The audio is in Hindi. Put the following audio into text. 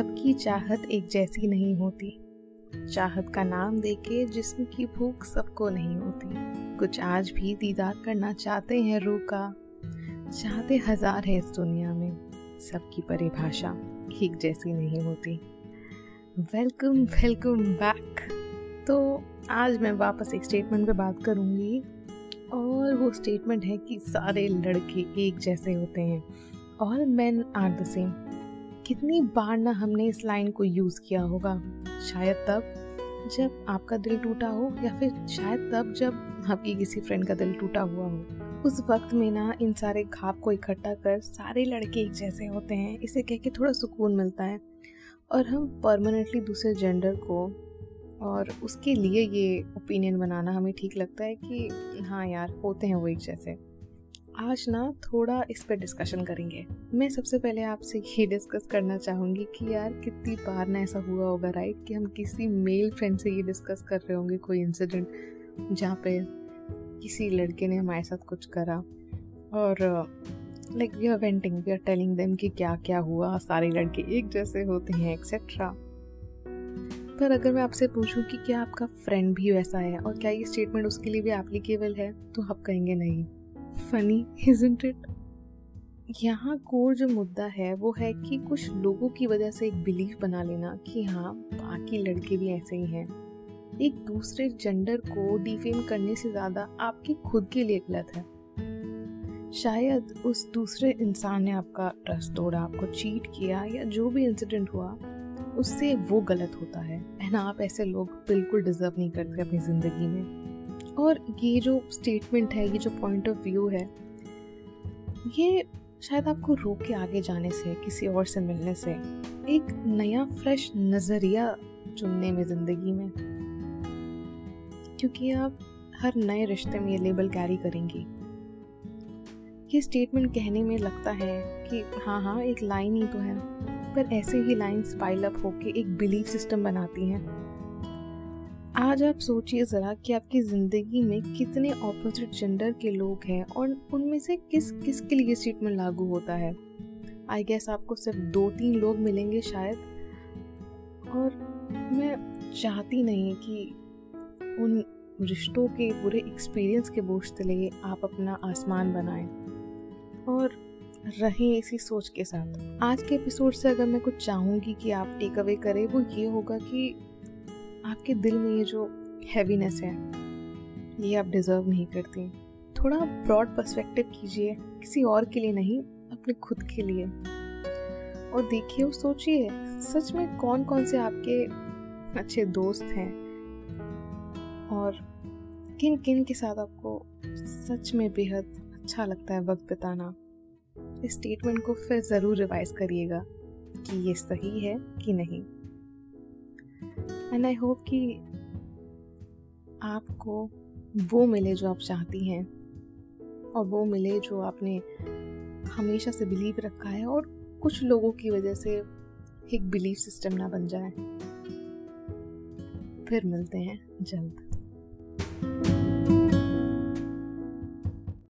सबकी चाहत एक जैसी नहीं होती। चाहत का नाम देके जिस्म की भूख सबको नहीं होती। कुछ आज भी दीदार करना चाहते हैं रूह का। चाहते हज़ार हैं इस दुनिया में, सबकी परिभाषा एक जैसी नहीं होती। Welcome welcome back. तो आज मैं वापस एक स्टेटमेंट पे बात करूँगी और वो स्टेटमेंट है कि सारे लड़के एक जैसे होते हैं। All men are the same कितनी बार ना हमने इस लाइन को यूज़ किया होगा। शायद तब जब आपका दिल टूटा हो या फिर शायद तब जब आपकी किसी फ्रेंड का दिल टूटा हुआ हो। उस वक्त में ना इन सारे खाप को इकट्ठा कर सारे लड़के एक जैसे होते हैं, इसे कह के थोड़ा सुकून मिलता है। और हम परमानेंटली दूसरे जेंडर को और उसके लिए ये ओपिनियन बनाना हमें ठीक लगता है कि हाँ यार, होते हैं वो एक जैसे। आज ना थोड़ा इस पर डिस्कशन करेंगे। मैं सबसे पहले आपसे ये डिस्कस करना चाहूँगी कि यार कितनी बार ना ऐसा हुआ होगा राइट कि हम किसी मेल फ्रेंड से ये डिस्कस कर रहे होंगे कोई इंसिडेंट जहाँ पे किसी लड़के ने हमारे साथ कुछ करा। और like we are venting we are telling them कि क्या क्या हुआ, सारे लड़के एक जैसे होते हैं एक्सेट्रा पर अगर मैं आपसे पूछूँ कि क्या आपका फ्रेंड भी वैसा है? और क्या ये स्टेटमेंट उसके लिए भी एप्लीकेबल है? तो आप कहेंगे नहीं। फनी इजंट इट यहाँ कोर जो मुद्दा है, वो है कि कुछ लोगों की वजह से एक बिलीफ बना लेना कि हाँ बाकी लड़के भी ऐसे ही हैं। एक दूसरे जेंडर को डिफेम करने से ज़्यादा आपके खुद के लिए गलत है। शायद उस दूसरे इंसान ने आपका ट्रस्ट तोड़ा, आपको चीट किया या जो भी इंसिडेंट हुआ, उससे वो गलत होता है। एंड आप ऐसे लोग बिल्कुल डिजर्व नहीं करते अपनी ज़िंदगी में। और ये जो स्टेटमेंट है, ये जो पॉइंट ऑफ़ व्यू है, ये शायद आपको रोक के आगे जाने से, किसी और से मिलने से एक नया फ्रेश नज़रिया चुनने में ज़िंदगी में। क्योंकि आप हर नए रिश्ते में ये लेबल कैरी करेंगी। ये स्टेटमेंट कहने में लगता है कि हाँ हाँ एक लाइन ही तो है, पर ऐसे ही लाइंस पाइल अप होके एक बिलीफ सिस्टम बनाती हैं। आज आप सोचिए ज़रा कि आपकी ज़िंदगी में कितने ऑपोजिट जेंडर के लोग हैं और उनमें से किस किस के लिए स्टेटमेंट लागू होता है? आई गेस आपको सिर्फ़ दो तीन लोग मिलेंगे शायद। और मैं चाहती नहीं कि उन रिश्तों के पूरे एक्सपीरियंस के बोझ तले आप अपना आसमान बनाएँ और रहें इसी सोच के साथ। आज के एपिसोड से अगर मैं कुछ चाहूँगी कि आप टेक अवे करें, वो ये होगा कि आपके दिल में ये जो हैवीनेस है, ये आप डिज़र्व नहीं करती। थोड़ा ब्रॉड पर्सपेक्टिव कीजिए, किसी और के लिए नहीं, अपने खुद के लिए। और देखिए और सोचिए, सच में कौन कौन से आपके अच्छे दोस्त हैं? और किन किन के साथ आपको सच में बेहद अच्छा लगता है वक्त बिताना? इस स्टेटमेंट को फिर ज़रूर रिवाइज करिएगा कि ये सही है कि नहीं। एंड आई होप कि आपको वो मिले जो आप चाहती हैं और वो मिले जो आपने हमेशा से बिलीव रखा है और कुछ लोगों की वजह से एक बिलीव सिस्टम ना बन जाए। फिर मिलते हैं जल्द।